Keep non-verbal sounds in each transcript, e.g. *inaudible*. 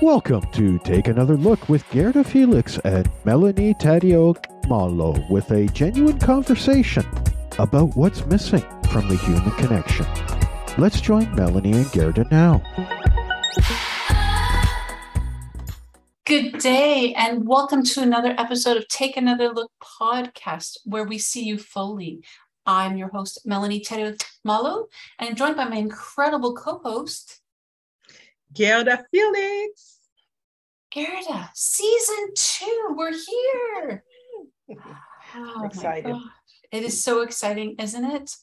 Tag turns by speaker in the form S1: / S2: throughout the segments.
S1: Welcome to Take Another Look with Gerda Felix and Melanie Taddeo Malo with a genuine conversation about what's missing from the human connection. Let's join Melanie and Gerda now.
S2: Good day, and welcome to another episode of Take Another Look podcast, where we see you fully. I'm your host, Melanie Taddeo Malo, and I'm joined by my incredible co host,
S3: Gerda Felix.
S2: Gerda, season two, we're here. *laughs* Oh
S3: Excited.
S2: It is so exciting, isn't it?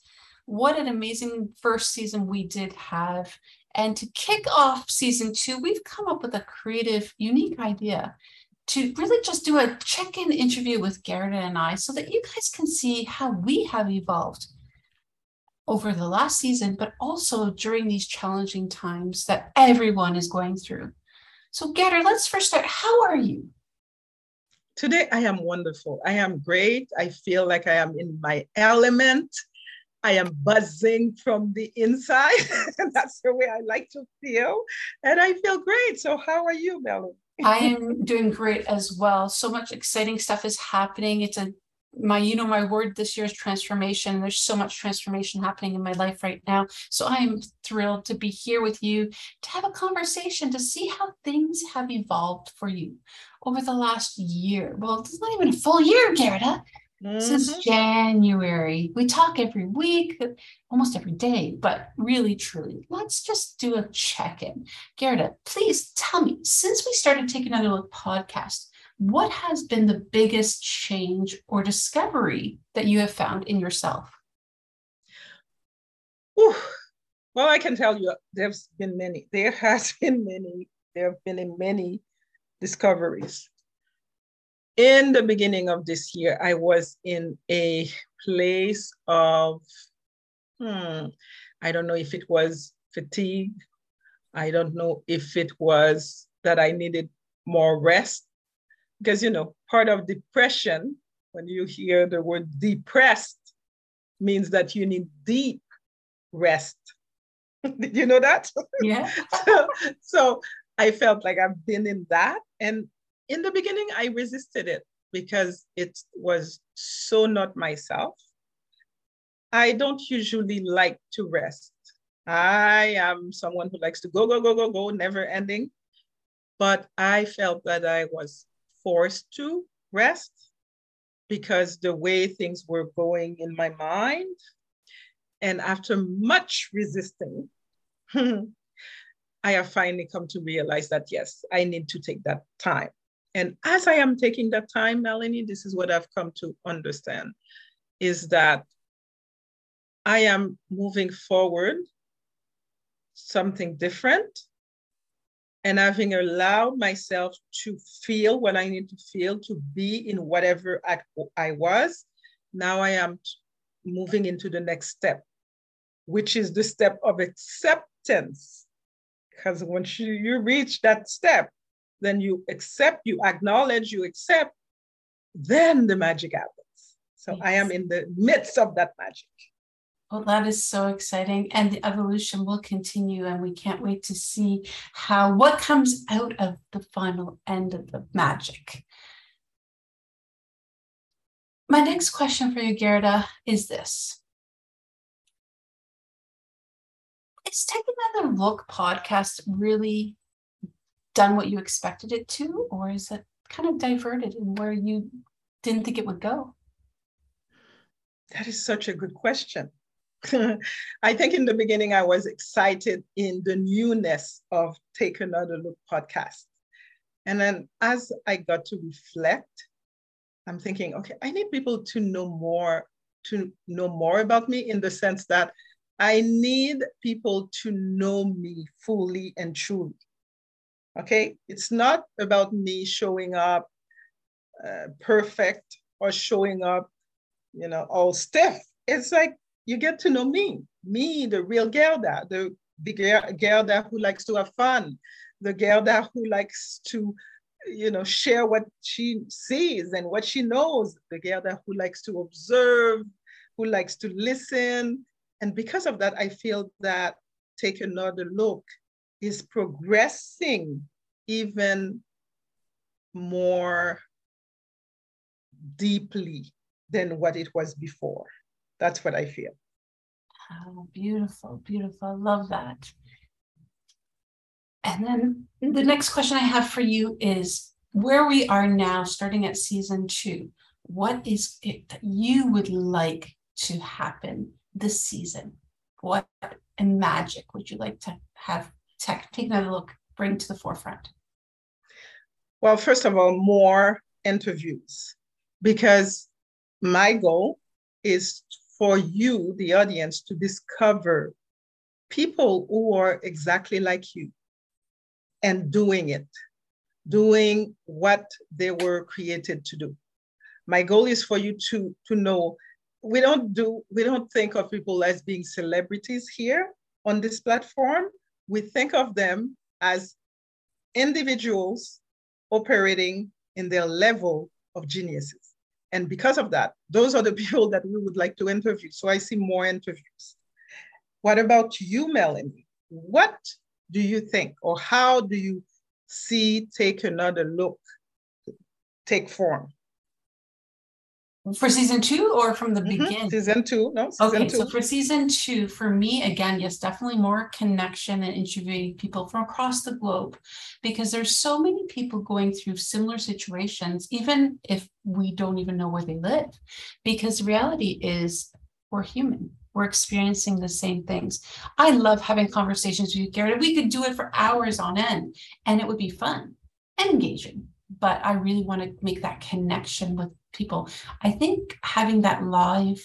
S2: What an amazing first season we did have. And to kick off season two, we've come up with a creative, unique idea to really just do a check in interview with Gerda and I so that you guys can see how we have evolved over the last season, but also during these challenging times that everyone is going through. So, Gerda, let's first start. How are you?
S3: Today, I am wonderful. I am great. I feel like I am in my element. I am buzzing from the inside. *laughs* That's the way I like to feel. And I feel great. So, how are you, Melanie?
S2: I am doing great as well. So much exciting stuff is happening. It's a my you know my word this year is transformation. There's so much transformation happening in my life right now. So i am thrilled to be here with you to have a conversation to see how things have evolved for you over the last year. Well it's not even a full year gerda. Mm-hmm. since january. We talk every week almost every day but really truly let's just do a check-in. Gerda please tell me since we started taking another look podcast what has been the biggest change or discovery that you have found in yourself?
S3: Whew. Well, I can tell you there's been many. There has *laughs* been many. There have been many discoveries. In the beginning of this year, I was in a place of, hmm, I don't know if it was fatigue. I don't know if it was that I needed more rest because you know part of depression when you hear the word depressed means that you need deep rest. *laughs* Did you know that?
S2: Yeah.
S3: So, *laughs* so i felt like i've been in that. And in the beginning i resisted it because it was so not myself. I don't usually like to rest. I am someone who likes to go go go go go never ending. But i felt that i was forced to rest because the way things were going in my mind. And after much resisting, *laughs* I have finally come to realize that yes, I need to take that time. And as I am taking that time, Melanie, this is what I've come to understand is that I am moving forward something different and having allowed myself to feel what I need to feel, to be in whatever I, I was, now I am moving into the next step, which is the step of acceptance. Because once you, you reach that step, then you accept, you acknowledge, you accept, then the magic happens. So yes. I am in the midst of that magic.
S2: Well, that is so exciting. And the evolution will continue, and we can't wait to see how what comes out of the final end of the magic. My next question for you, Gerda, is this. Is Take Another Look podcast really done what you expected it to, or is it kind of diverted in where you didn't think it would go?
S3: That is such a good question. *laughs* I think in the beginning, I was excited in the newness of Take Another Look podcast. And then as I got to reflect, I'm thinking, okay, I need people to know more, to know more about me in the sense that I need people to know me fully and truly. Okay, it's not about me showing up uh, perfect or showing up, you know, all stiff. It's like you get to know me, me, the real Gerda, the, the Gerda who likes to have fun, the Gerda who likes to, you know, share what she sees and what she knows, the Gerda who likes to observe, who likes to listen. And because of that, I feel that Take Another Look is progressing even more deeply than what it was before. That's what I feel.
S2: Oh, beautiful, beautiful. I love that. And then the mm-hmm. next question I have for you is where we are now, starting at season two, what is it that you would like to happen this season? What magic would you like to have tech take another look, bring to the forefront?
S3: Well, first of all, more interviews because my goal is for you, the audience, to discover people who are exactly like you and doing it, doing what they were created to do. My goal is for you to, to know we don't do we don't think of people as being celebrities here on this platform. We think of them as individuals operating in their level of geniuses. And because of that, those are the *laughs* people that we would like to interview. So I see more interviews. What about you, Melanie? What do you think, or how do you see Take Another Look take form?
S2: For season two or from the mm-hmm. beginning?
S3: Season two, no. Season
S2: okay,
S3: two.
S2: so for season two, for me, again, yes, definitely more connection and interviewing people from across the globe because there's so many people going through similar situations, even if we don't even know where they live. Because reality is we're human we're experiencing the same things. I love having conversations with you, Gerda. We could do it for hours on end and it would be fun and engaging. But I really want to make that connection with people. I think having that live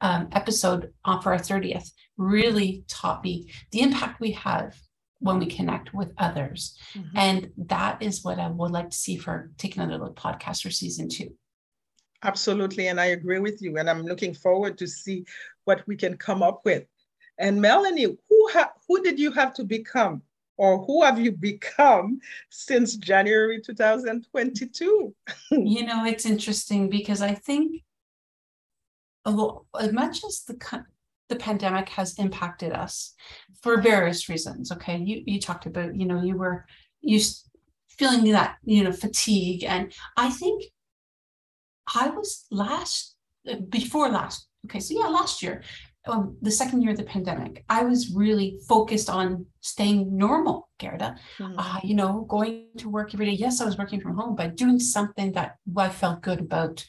S2: um, episode on for our 30th really taught me the impact we have when we connect with others. Mm-hmm. And that is what I would like to see for Take Another Look podcast for season two.
S3: Absolutely. And I agree with you. And I'm looking forward to see what we can come up with. And Melanie, who, ha- who did you have to become or who have you become since January 2022?
S2: you know, it's interesting because I think as much as the the pandemic has impacted us for various reasons. Okay, you you talked about you know you were you feeling that you know fatigue, and I think I was last before last. Okay, so yeah, last year, um, the second year of the pandemic, I was really focused on staying normal, Gerda. Mm-hmm. Uh, you know, going to work every day. Yes, I was working from home, but doing something that I felt good about.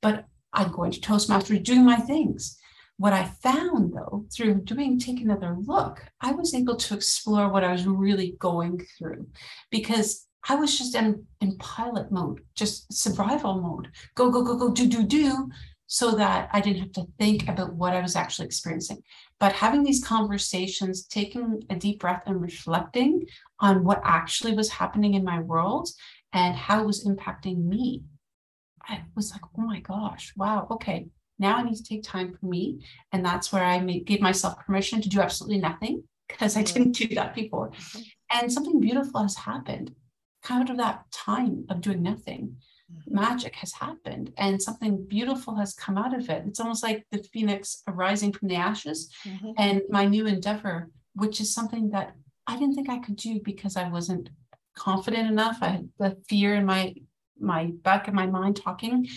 S2: But I'm going to Toastmasters, doing my things. What I found though, through doing Take Another Look, I was able to explore what I was really going through because I was just in, in pilot mode, just survival mode. Go, go, go, go, do, do, do, so that I didn't have to think about what I was actually experiencing. But having these conversations, taking a deep breath and reflecting on what actually was happening in my world and how it was impacting me, I was like, oh my gosh, wow, okay. Now I need to take time for me. And that's where I made, gave myself permission to do absolutely nothing *laughs* because I didn't do that before. Mm-hmm. And something beautiful has happened out of that time of doing nothing, mm-hmm. Magic has happened and something beautiful has come out of it. It's almost like the phoenix arising from the ashes mm-hmm. and my new endeavor, which is something that I didn't think I could do because I wasn't confident enough. I had the fear in my my back of my mind talking.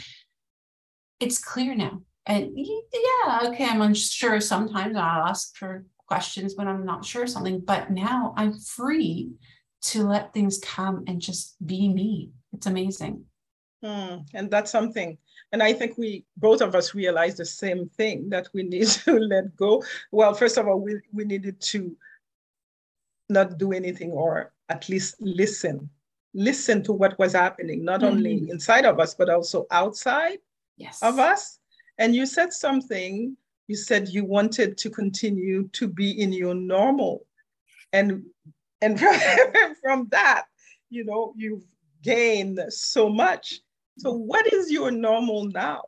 S2: It's clear now. And yeah, okay, I'm unsure sometimes. I'll ask for questions when I'm not sure something, but now I'm free to let things come and just be me. It's amazing.
S3: Mm, and that's something. And I think we, both of us, realized the same thing that we need *laughs* to let go. Well, first of all, we, we needed to not do anything or at least listen. Listen to what was happening, not mm-hmm. only inside of us, but also outside yes. of us. And you said something, you said you wanted to continue to be in your normal. And and *laughs* from that you know you've gained so much so what is your normal now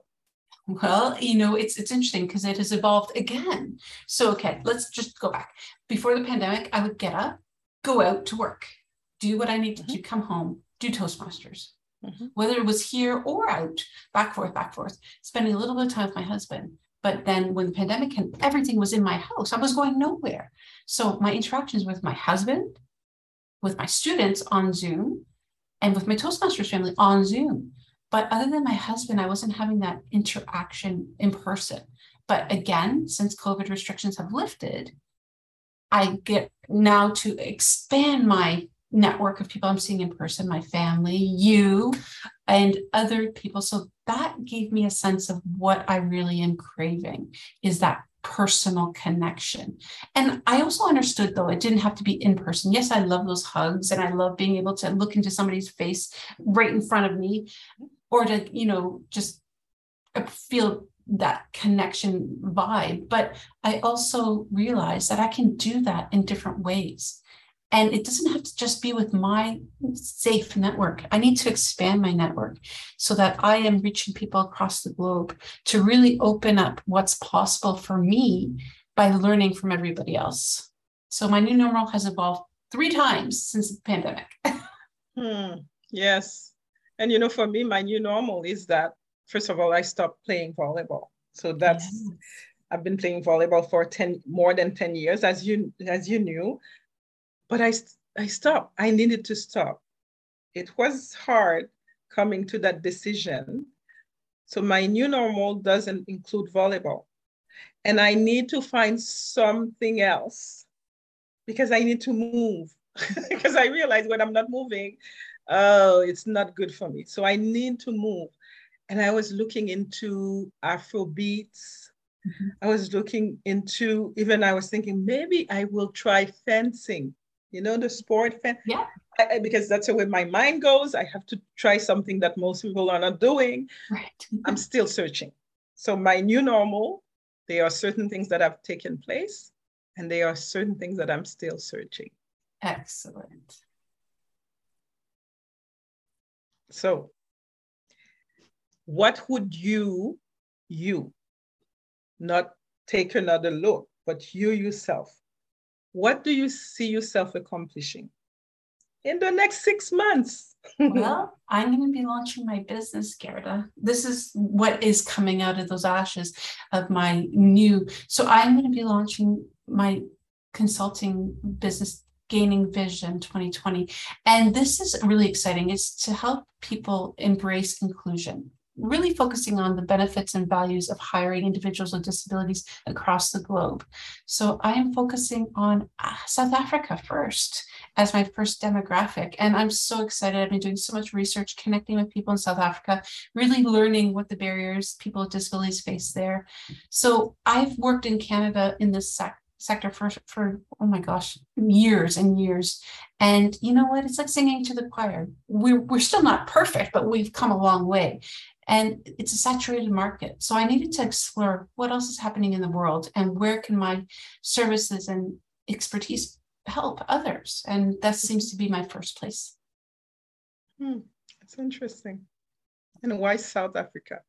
S2: well you know it's it's interesting because it has evolved again so okay let's just go back before the pandemic i would get up go out to work do what i need to mm-hmm. do come home do toastmasters mm-hmm. whether it was here or out back forth back forth spending a little bit of time with my husband but then when the pandemic hit, everything was in my house. I was going nowhere. So my interactions with my husband, with my students on Zoom and with my Toastmasters family on Zoom. But other than my husband, I wasn't having that interaction in person. But again, since COVID restrictions have lifted, I get now to expand my network of people I'm seeing in person, my family, you, and other people. So that gave me a sense of what I really am craving is that personal connection. And I also understood, though, it didn't have to be in person. Yes, I love those hugs and I love being able to look into somebody's face right in front of me or to, you know, just feel that connection vibe. But I also realize that I can do that in different ways. And it doesn't have to just be with my safe network. I need to expand my network so that I am reaching people across the globe to really open up what's possible for me by learning from everybody else. So my new normal has evolved three times since the pandemic. *laughs*
S3: hmm. Yes. And you know, for me, my new normal is that first of all, I stopped playing volleyball. So that's yes. I've been playing volleyball for 10 more than 10 years, as you as you knew. But I I stopped. I needed to stop. It was hard coming to that decision. So my new normal doesn't include volleyball. And I need to find something else because I need to move. *laughs* because I realize when I'm not moving, oh, it's not good for me. So I need to move. And I was looking into Afro beats. Mm-hmm. I was looking into, even I was thinking, maybe I will try fencing, you know, the sport fence.
S2: Yeah.
S3: I, because that's the way my mind goes. I have to try something that most people are not doing.
S2: Right. *laughs*
S3: I'm still searching. So my new normal, there are certain things that have taken place, and there are certain things that I'm still searching.
S2: Excellent.
S3: So, what would you, you, not take another look, but you yourself, what do you see yourself accomplishing in the next six months?
S2: well, I'm going to be launching my business, Gerda. This is what is coming out of those ashes of my new. So I'm going to be launching my consulting business gaining vision 2020 and this is really exciting. It's to help people embrace inclusion really focusing on the benefits and values of hiring individuals with disabilities across the globe. So i am focusing on uh, south africa first as my first demographic. And i'm so excited. I've been doing so much research connecting with people in south africa really learning what the barriers people with disabilities face there. So i've worked in canada in this sector sector for for oh my gosh years and years. And you know what? It's like singing to the choir. We're, we're still not perfect but we've come a long way. And it's a saturated market. So i needed to explore what else is happening in the world and where can my services and expertise help others? And that seems to be my first place.
S3: Hmm, that's interesting. And why south africa?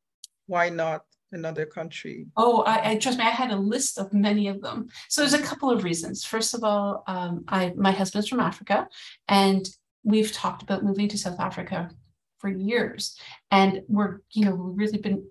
S3: Why not another country?
S2: Oh, I, I, trust me. I had a list of many of them. So there's a couple of reasons. First of all, um, I my husband's from Africa, and we've talked about moving to South Africa for years, and we're you know we've really been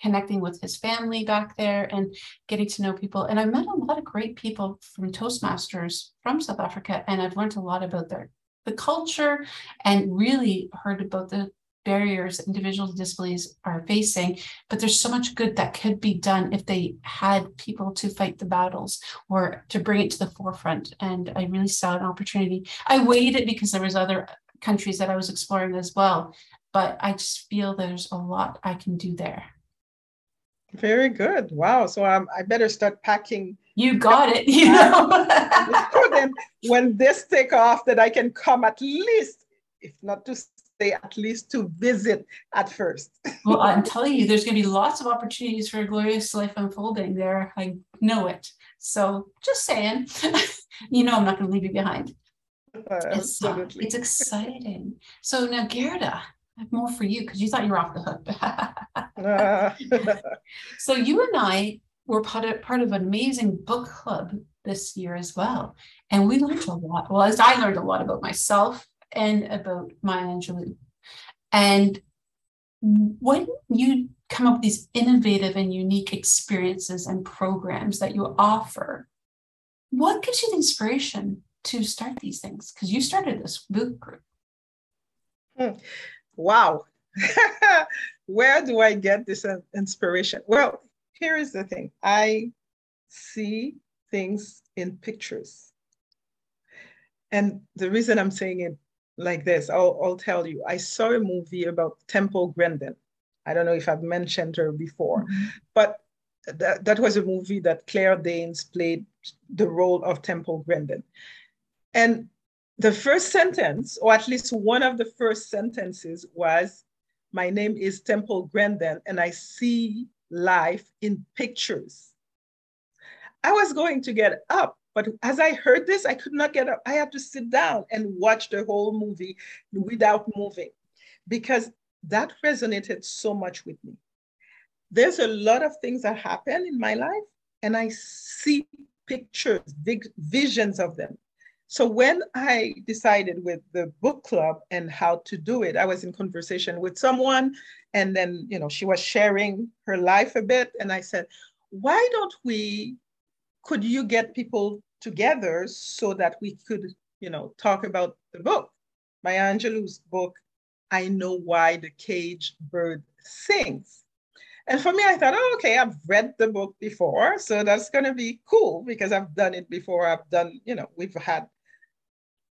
S2: connecting with his family back there and getting to know people. And I met a lot of great people from Toastmasters from South Africa, and I've learned a lot about their the culture and really heard about the barriers individuals with disabilities are facing, but there's so much good that could be done if they had people to fight the battles or to bring it to the forefront. And I really saw an opportunity. I waited because there was other countries that I was exploring as well, but I just feel there's a lot I can do there.
S3: Very good. Wow. So um, I better start packing.
S2: You got it. *laughs* You know. *laughs*
S3: then when this take off, that I can come at least, if not to at least to visit at first. *laughs*
S2: well, I'm telling you, there's going to be lots of opportunities for a glorious life unfolding there. I know it. So just saying, *laughs* you know, I'm not going to leave you behind.
S3: Uh, it's, uh,
S2: it's exciting. So now, Gerda, I have more for you because you thought you were off the hook. *laughs* so you and I were part of, part of an amazing book club this year as well. And we learned a lot. Well, as I learned a lot about myself and about Maya Angelou. And when you come up with these innovative and unique experiences and programs that you offer, what gives you the inspiration to start these things? Because you started this book group.
S3: Hmm. Wow. *laughs* Where do I get this uh, inspiration? Well, here is the thing I see things in pictures. And the reason I'm saying it like this, I'll, I'll tell you. I saw a movie about Temple Grandin. I don't know if I've mentioned her before, mm-hmm. but that, that was a movie that Claire Danes played the role of Temple Grandin. And the first sentence, or at least one of the first sentences, was My name is Temple Grandin, and I see life in pictures. I was going to get up, but as I heard this, I could not get up. I had to sit down and watch the whole movie without moving because that resonated so much with me. There's a lot of things that happen in my life, and I see pictures, big visions of them. So when I decided with the book club and how to do it, I was in conversation with someone, and then you know she was sharing her life a bit, and I said, "Why don't we? Could you get people together so that we could, you know, talk about the book, Maya Angelou's book, I Know Why the Cage Bird Sings." And for me, I thought, oh, okay, I've read the book before, so that's going to be cool because I've done it before. I've done, you know, we've had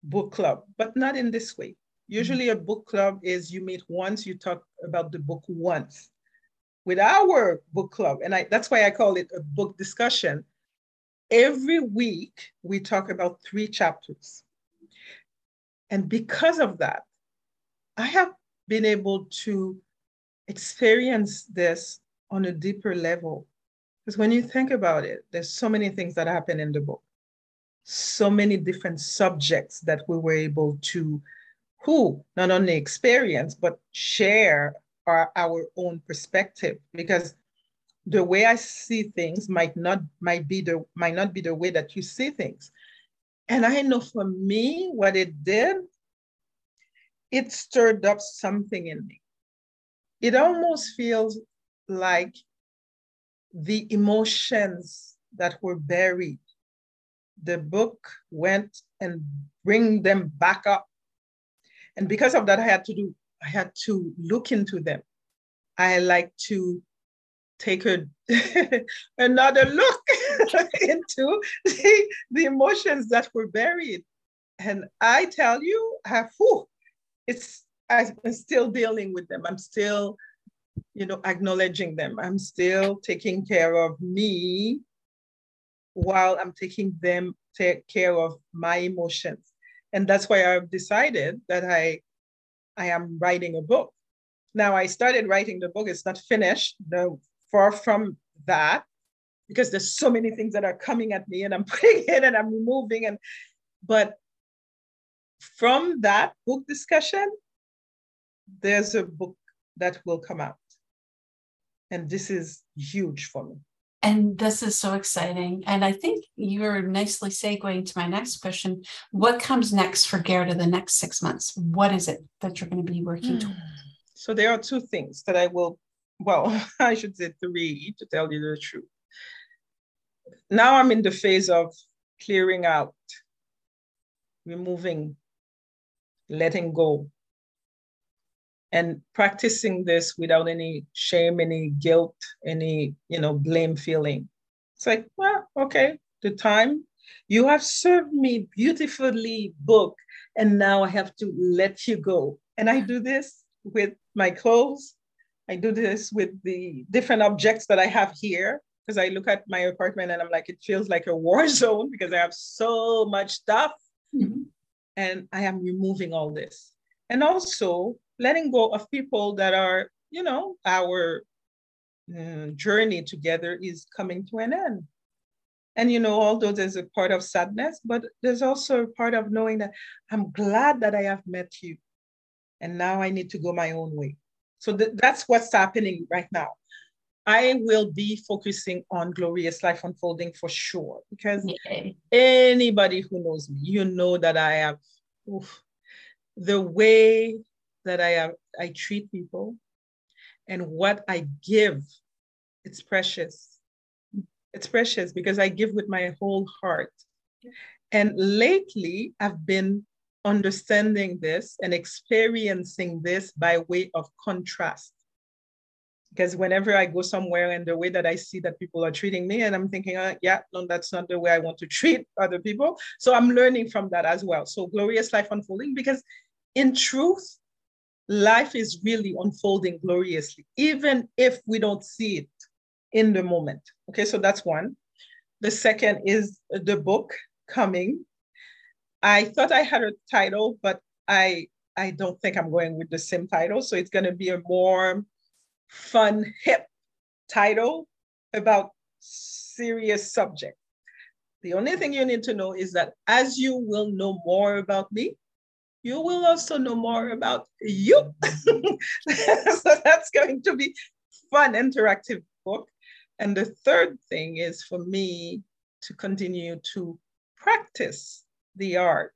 S3: book club, but not in this way. Usually a book club is you meet once, you talk about the book once. With our book club, and I, that's why I call it a book discussion, every week we talk about three chapters. And because of that, I have been able to experience this on a deeper level. Because when you think about it, there's so many things that happen in the book so many different subjects that we were able to who not only experience but share our, our own perspective because the way I see things might not might be the might not be the way that you see things. And I know for me, what it did, it stirred up something in me. It almost feels like the emotions that were buried the book went and bring them back up. And because of that, I had to do, I had to look into them. I like to take a, *laughs* another look *laughs* into the, the emotions that were buried. And I tell you, have, whew, it's, I'm still dealing with them. I'm still, you know, acknowledging them. I'm still taking care of me while I'm taking them take care of my emotions. And that's why I've decided that I I am writing a book. Now I started writing the book, it's not finished, no, far from that, because there's so many things that are coming at me and I'm *laughs* putting in and I'm removing and but from that book discussion, there's a book that will come out. And this is huge for me.
S2: And this is so exciting. And I think you're nicely segueing to my next question. What comes next for Gerda the next six months? What is it that you're going to be working hmm. toward?
S3: So there are two things that I will, well, *laughs* I should say three to tell you the truth. Now I'm in the phase of clearing out, removing, letting go, and practicing this without any shame, any guilt, any, you know, blame feeling. It's like, well, okay, the time you have served me beautifully book and now I have to let you go. And I do this with my clothes. I do this with the different objects that I have here because I look at my apartment and I'm like, it feels like a war *laughs* zone because I have so much stuff. Mm-hmm. And I am removing all this. And also letting go of people that are, you know, our uh, journey together is coming to an end. And, you know, although there's a part of sadness, but there's also a part of knowing that I'm glad that I have met you. And now I need to go my own way. So th- that's what's happening right now. I will be focusing on glorious life unfolding for sure because Yay. anybody who knows me, you know that I have oof, the way that I, uh, I treat people and what I give, it's precious. It's precious because I give with my whole heart. And lately, I've been understanding this and experiencing this by way of contrast. Because whenever I go somewhere and the way that I see that people are treating me, and I'm thinking, oh, yeah, no, that's not the way I want to *laughs* treat other people. So I'm learning from that as well. So glorious life unfolding, because in truth, life is really unfolding gloriously, even if we don't see it in the moment. Okay, so that's one. The second is the book coming. I thought I had a title, but I I don't think I'm going with the same title. So it's going to be a more fun, hip title about serious subject. The only thing you need to know is that as you will know more about me, you will also know more about you. *laughs* so that's going to be fun, interactive book. And the third thing is for me to continue to practice the art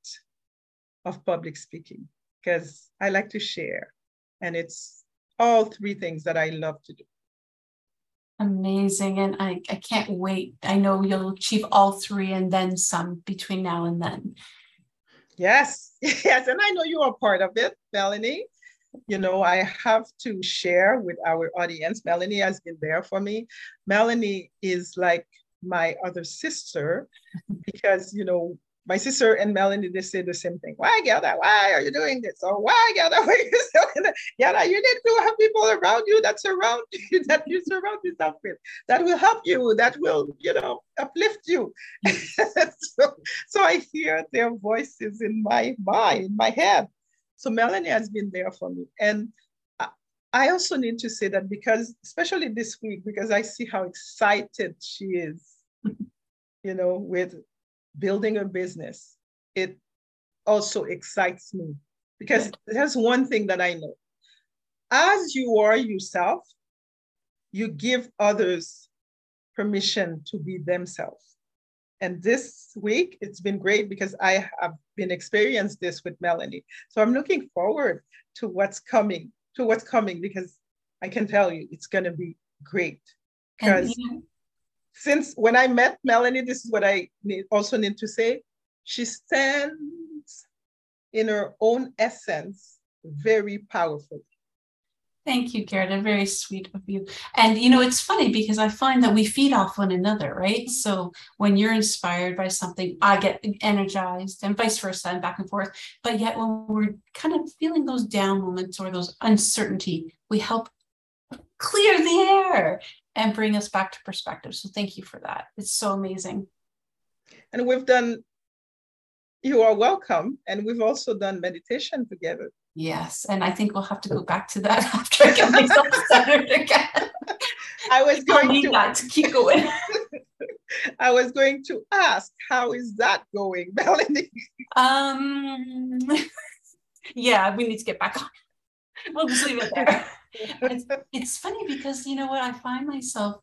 S3: of public speaking because I like to share. And it's all three things that I love to do.
S2: Amazing. And I, I can't wait. I know you'll achieve all three and then some between now and then.
S3: Yes, *laughs* yes. And I know you are part of it, Melanie. You know, I have to share with our audience. Melanie has been there for me. Melanie is like my other sister because, you know, my sister and Melanie, they say the same thing. Why, Gerda? Why are you doing this? Or why, Gerda? *laughs* Why are you doing *laughs* that? Gerda, you need to have people around you that surround *laughs* you, that you surround yourself with, that will help you, that will, you know, uplift you. so, so I hear their voices in my mind, in my head. So Melanie has been there for me. And I also need to say that because, especially this week, because I see how excited she is, you know, with building a business, it also excites me because there's one thing that I know. As you are yourself, you give others permission to be themselves. And this week, it's been great because I have been experienced this with Melanie. So I'm looking forward to what's coming, to what's coming, because I can tell you it's going to be great. Because since when I met Melanie, this is what I need, also need to say. She stands in her own essence very powerfully.
S2: Thank you, Gerda. Very sweet of you. And you know, it's funny because I find that we feed off one another, right? So when you're inspired by something, I get energized and vice versa and back and forth. But yet when we're kind of feeling those down moments or those uncertainty, we help clear the air and bring us back to perspective. So thank you for that. It's so amazing.
S3: And we've done, you are welcome. And we've also done meditation together.
S2: Yes. And I think we'll have to go back to that *laughs* after I get myself *laughs* centered again.
S3: I was going
S2: to, that to keep going. *laughs*
S3: I was going to ask, how is that going, Melanie?
S2: Um, yeah, we need to get back on. We'll just leave it there *laughs* it's, it's funny because you know what I find myself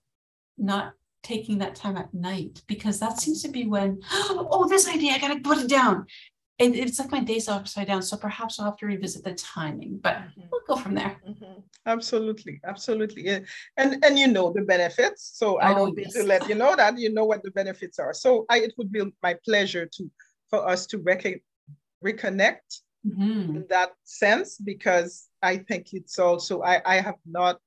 S2: not taking that time at night because that seems to be when *gasps* oh this idea I gotta put it down. And it's like my days upside down. So perhaps I'll have to revisit the timing, but mm-hmm. we'll go from there.
S3: Mm-hmm. Absolutely, absolutely, and and you know the benefits. So I don't oh, need to let you know that you know what the benefits are. So I, it would be my pleasure to for us to rec- reconnect mm-hmm. in that sense because I think it's also, I, I have not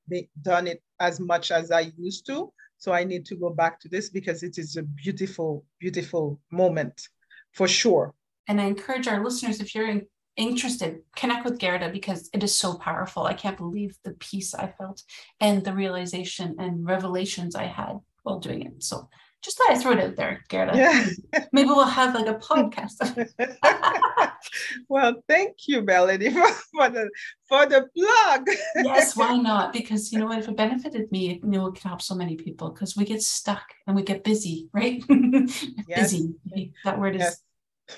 S3: done it as much as I used to. So I need to go back to this because it is a beautiful, beautiful moment for sure.
S2: And I encourage our listeners, if you're in, interested, connect with Gerda because it is so powerful. I can't believe the peace I felt and the realization and revelations I had while doing it. So just thought I throw it out there, Gerda. Yeah. Maybe we'll have like a podcast. *laughs* *laughs* *laughs*
S3: well, thank you, Melanie, *laughs* for, for, the for the plug.
S2: yes, *laughs* why not? Because you know what, if it benefited me, it, you know, it can help so many people because we get stuck and we get busy, right? Yes. busy. That word yes.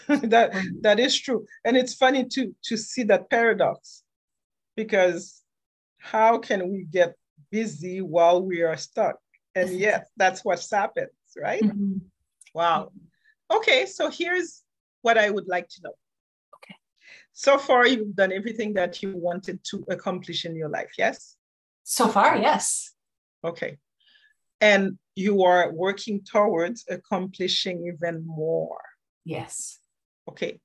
S3: is that that is true. And it's funny to to see that paradox because how can we get busy while we are stuck? And yet that's what's happened right? Mm-hmm. Wow. Okay, so here's what I would like to know. So far, you've done everything that you wanted to accomplish in your life, yes?
S2: So far, yes.
S3: Okay. And you are working towards accomplishing even more.
S2: Yes.
S3: Okay.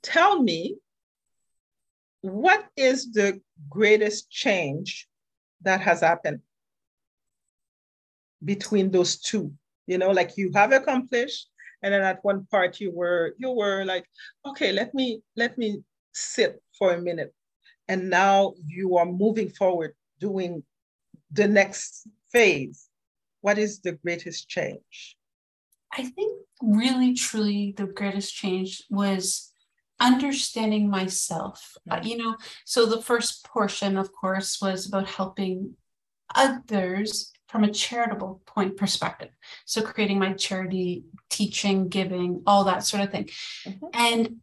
S3: Tell me, what is the greatest change that has happened between those two? You know, like you have accomplished, and then at one part you were you were like, okay, let me let me sit for a minute, and now you are moving forward, doing the next phase. What is the greatest change?
S2: I think really, truly, the greatest change was understanding myself. Uh, you know, so the first portion, of course, was about helping others from a charitable point perspective. So creating my charity, teaching, giving, all that sort of thing. Mm-hmm. And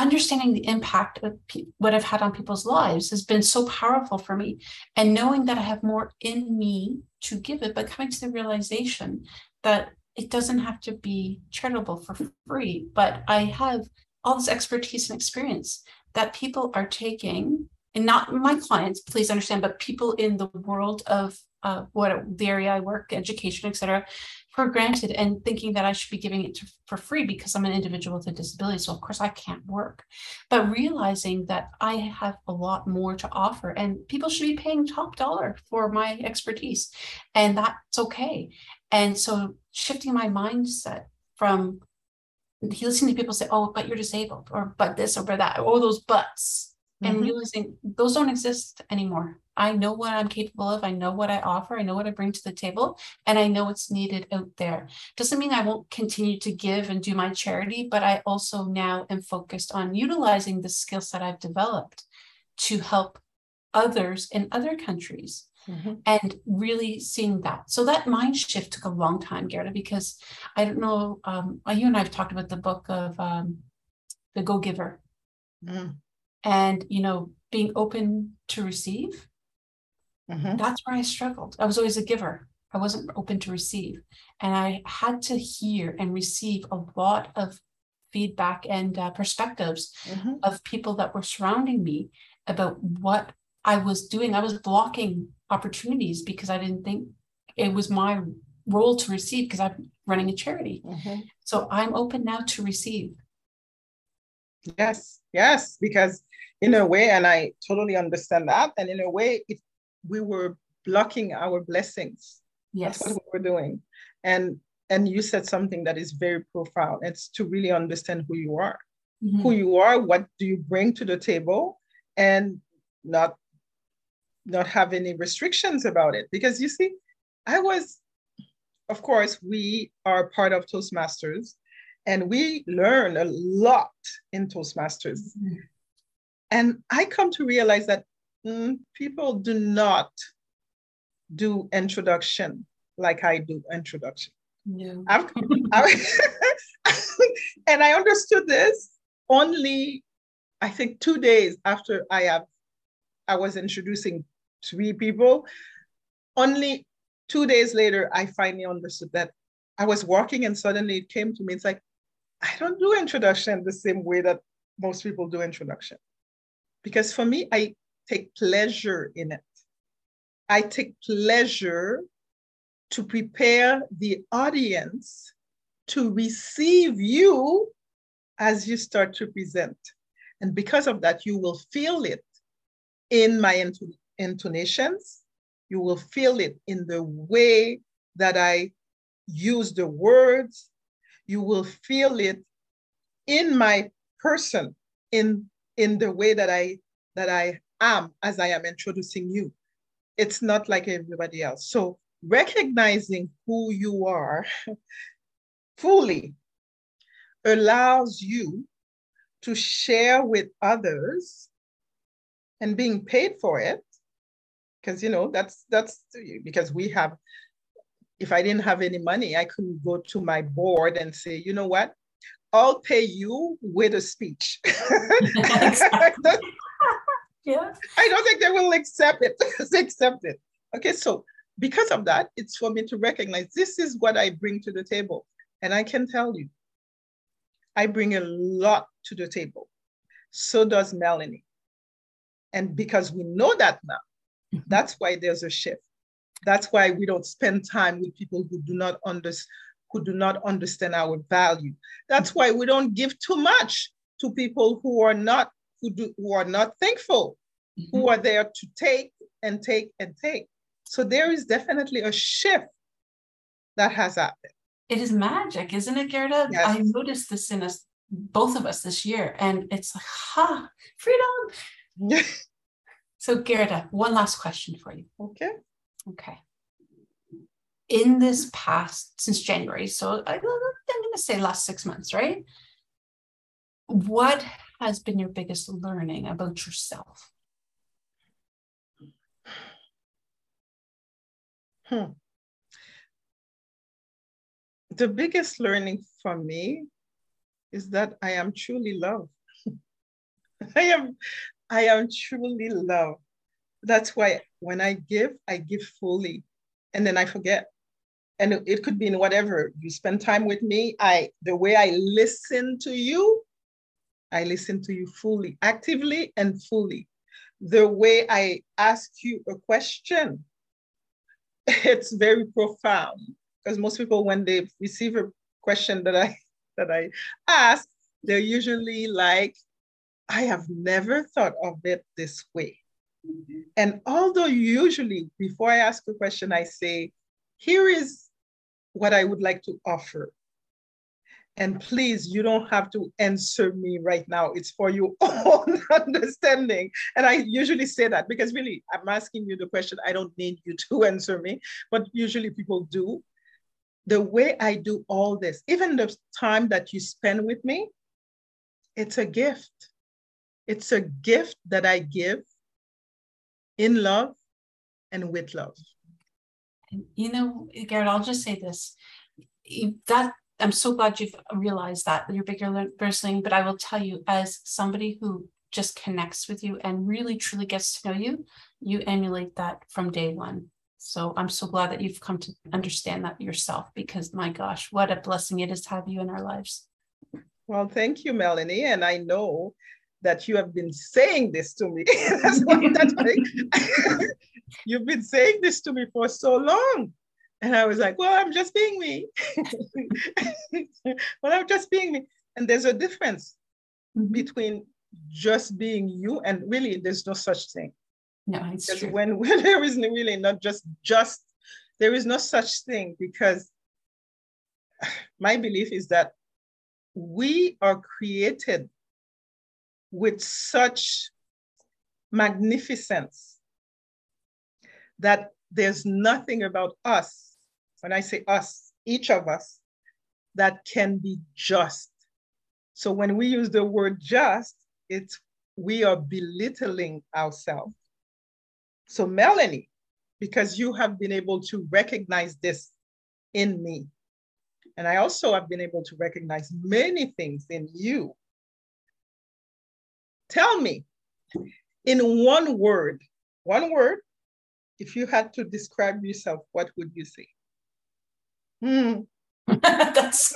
S2: understanding the impact of pe- what I've had on people's lives has been so powerful for me. And knowing that I have more in me to give it, but coming to the realization that it doesn't have to be charitable for free, but I have all this expertise and experience that people are taking, and not my clients, please understand, but people in the world of uh, what the area I work, education, etc., for granted, and thinking that I should be giving it to, for free because I'm an individual with a disability. So of course I can't work, but realizing that I have a lot more to offer, and people should be paying top dollar for my expertise, and that's okay. And so shifting my mindset from listening to people say, oh, but you're disabled, or but this, or but that, all those buts, mm-hmm. and realizing those don't exist anymore. I know what I'm capable of. I know what I offer. I know what I bring to the table, and I know what's needed out there. Doesn't mean I won't continue to give and do my charity, but I also now am focused on utilizing the skills that I've developed to help others in other countries mm-hmm. and really seeing that. So that mind shift took a long time, Gerda, because I don't know, um, you and I have talked about the book of um, The Go Giver. Mm. And, you know, being open to receive. Mm-hmm. That's where I struggled. I was always a giver. I wasn't open to receive. And I had to hear and receive a lot of feedback and uh, perspectives mm-hmm. of people that were surrounding me about what I was doing. I was blocking opportunities because I didn't think it was my role to receive because I'm running a charity. Mm-hmm. So I'm open now to receive.
S3: Yes, yes, because in a way, and I totally understand that, and in a way, if we were blocking our blessings. Yes. That's what we were doing. And and you said something that is very profound. It's to really understand who you are. Mm-hmm. Who you are, what do you bring to the table, and not not have any restrictions about it. Because you see, I was, of course, we are part of Toastmasters and we learn a lot in Toastmasters. Mm-hmm. And I come to realize that Mm, people do not do introduction like I do introduction.
S2: No.
S3: I've, I've *laughs* *laughs* and I understood this only, I think, two days after I have I was introducing three people. Only two days later, I finally understood that I was walking and suddenly it came to me. It's like, I don't do introduction the same way that most people do introduction. Because for me, I take pleasure in it. I take pleasure to prepare the audience to receive you as you start to present. And because of that, you will feel it in my intonations. You will feel it in the way that I use the words. You will feel it in my person, in, in the way that I that I am as I am introducing you. It's not like everybody else. So recognizing who you are *laughs* fully allows you to share with others and being paid for it because you know that's that's because we have if i didn't have any money i couldn't go to my board and say you know what i'll pay you with a speech *laughs* *laughs*
S2: yeah.
S3: I don't think they will accept it. *laughs* Accept it. Okay so because of that it's for me to recognize this is what i bring to the table. And i can tell you i bring a lot to the table. So does melanie. And because we know that now, mm-hmm. that's why there's a shift. That's why we don't spend time with people who do not under, who do not understand our value. That's why we don't give too much to people who are not who do who are not thankful, mm-hmm. who are there to take and take and take. So there is definitely a shift that has happened.
S2: It is magic, isn't it, Gerda? Yes. I noticed this in us, both of us this year, and it's like, ha, freedom. *laughs* so, Gerda, one last question for you.
S3: Okay.
S2: Okay. In this past, since January, so I, I'm going to say last six months, right? What has been your biggest learning about yourself?
S3: Hmm. The biggest learning for me is that I am truly loved. *laughs* I am, I am truly loved. That's why when I give, I give fully, and then I forget. And it could be in whatever you spend time with me. I the way I listen to you, I listen to you fully, actively and fully. The way I ask you a question, it's very profound because most people, when they receive a question that I *laughs* that I ask, they're usually like, I have never thought of it this way. Mm-hmm. And although usually before I ask a question, I say, here is what I would like to offer. And please, you don't have to answer me right now. It's for your *laughs* own understanding. And I usually say that because really, I'm asking you the question. I don't need you to *laughs* answer me, but usually people do. The way I do all this, even the time that you spend with me, it's a gift. It's a gift that I give in love and with love.
S2: You know, Gerda, I'll just say this. That I'm so glad you've realized that you're bigger person, but I will tell you, as somebody who just connects with you and really truly gets to know you, you emulate that from day one. So I'm so glad that you've come to understand that yourself because my gosh, what a blessing it is to have you in our lives.
S3: Well, thank you, Melanie. And I know that you have been saying this to me. *laughs* that's why, that's why *laughs* *laughs* you've been saying this to me for so long. And I was like, well, I'm just being me. *laughs* well, I'm just being me. And there's a difference mm-hmm. between just being you and really there's no such thing.
S2: No, it's because true.
S3: When, *laughs* when there is really not just just, there is no such thing because my belief is that we are created with such magnificence that there's nothing about us when I say us, each of us, that can be just. So when we use the word just, it's we are belittling ourselves. So Melanie, because you have been able to recognize this in me, and I also have been able to recognize many things in you. Tell me, in one word, one word, if you had to describe yourself, what would you say?
S2: Mm. *laughs* that's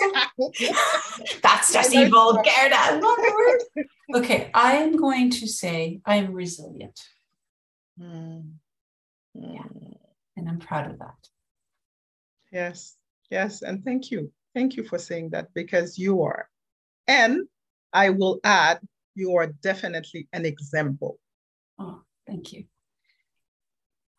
S2: that's just evil, Gerda. okay, I am going to say I am resilient. Mm. Yeah. And I'm proud of that.
S3: Yes, yes, and thank you. Thank you for saying that because you are. And I will add, you are definitely an example.
S2: Oh, thank you.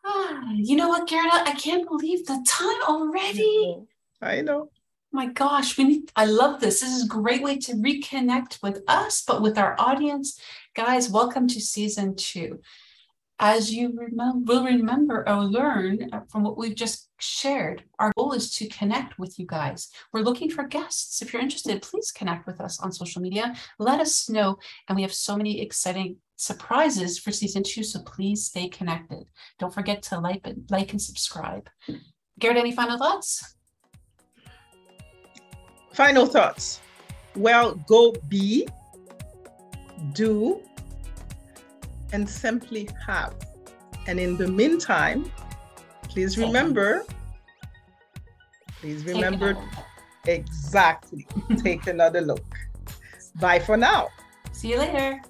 S2: Ah, you know what, Gerda? I can't believe the time already.
S3: I know.
S2: My gosh, we need, I love this. This is a great way to reconnect with us, but with our audience. Guys, welcome to season two. As you remember, will remember or learn uh, from what we've just shared, our goal is to connect with you guys. We're looking for guests. If you're interested, please connect with us on social media. Let us know. And we have so many exciting surprises for season two. So please stay connected. Don't forget to like, like and subscribe. Gerda, any final thoughts?
S3: Final thoughts. Well, go be, do, and simply have. And in the meantime, please remember, please remember exactly, take another look. Bye for now.
S2: See you later.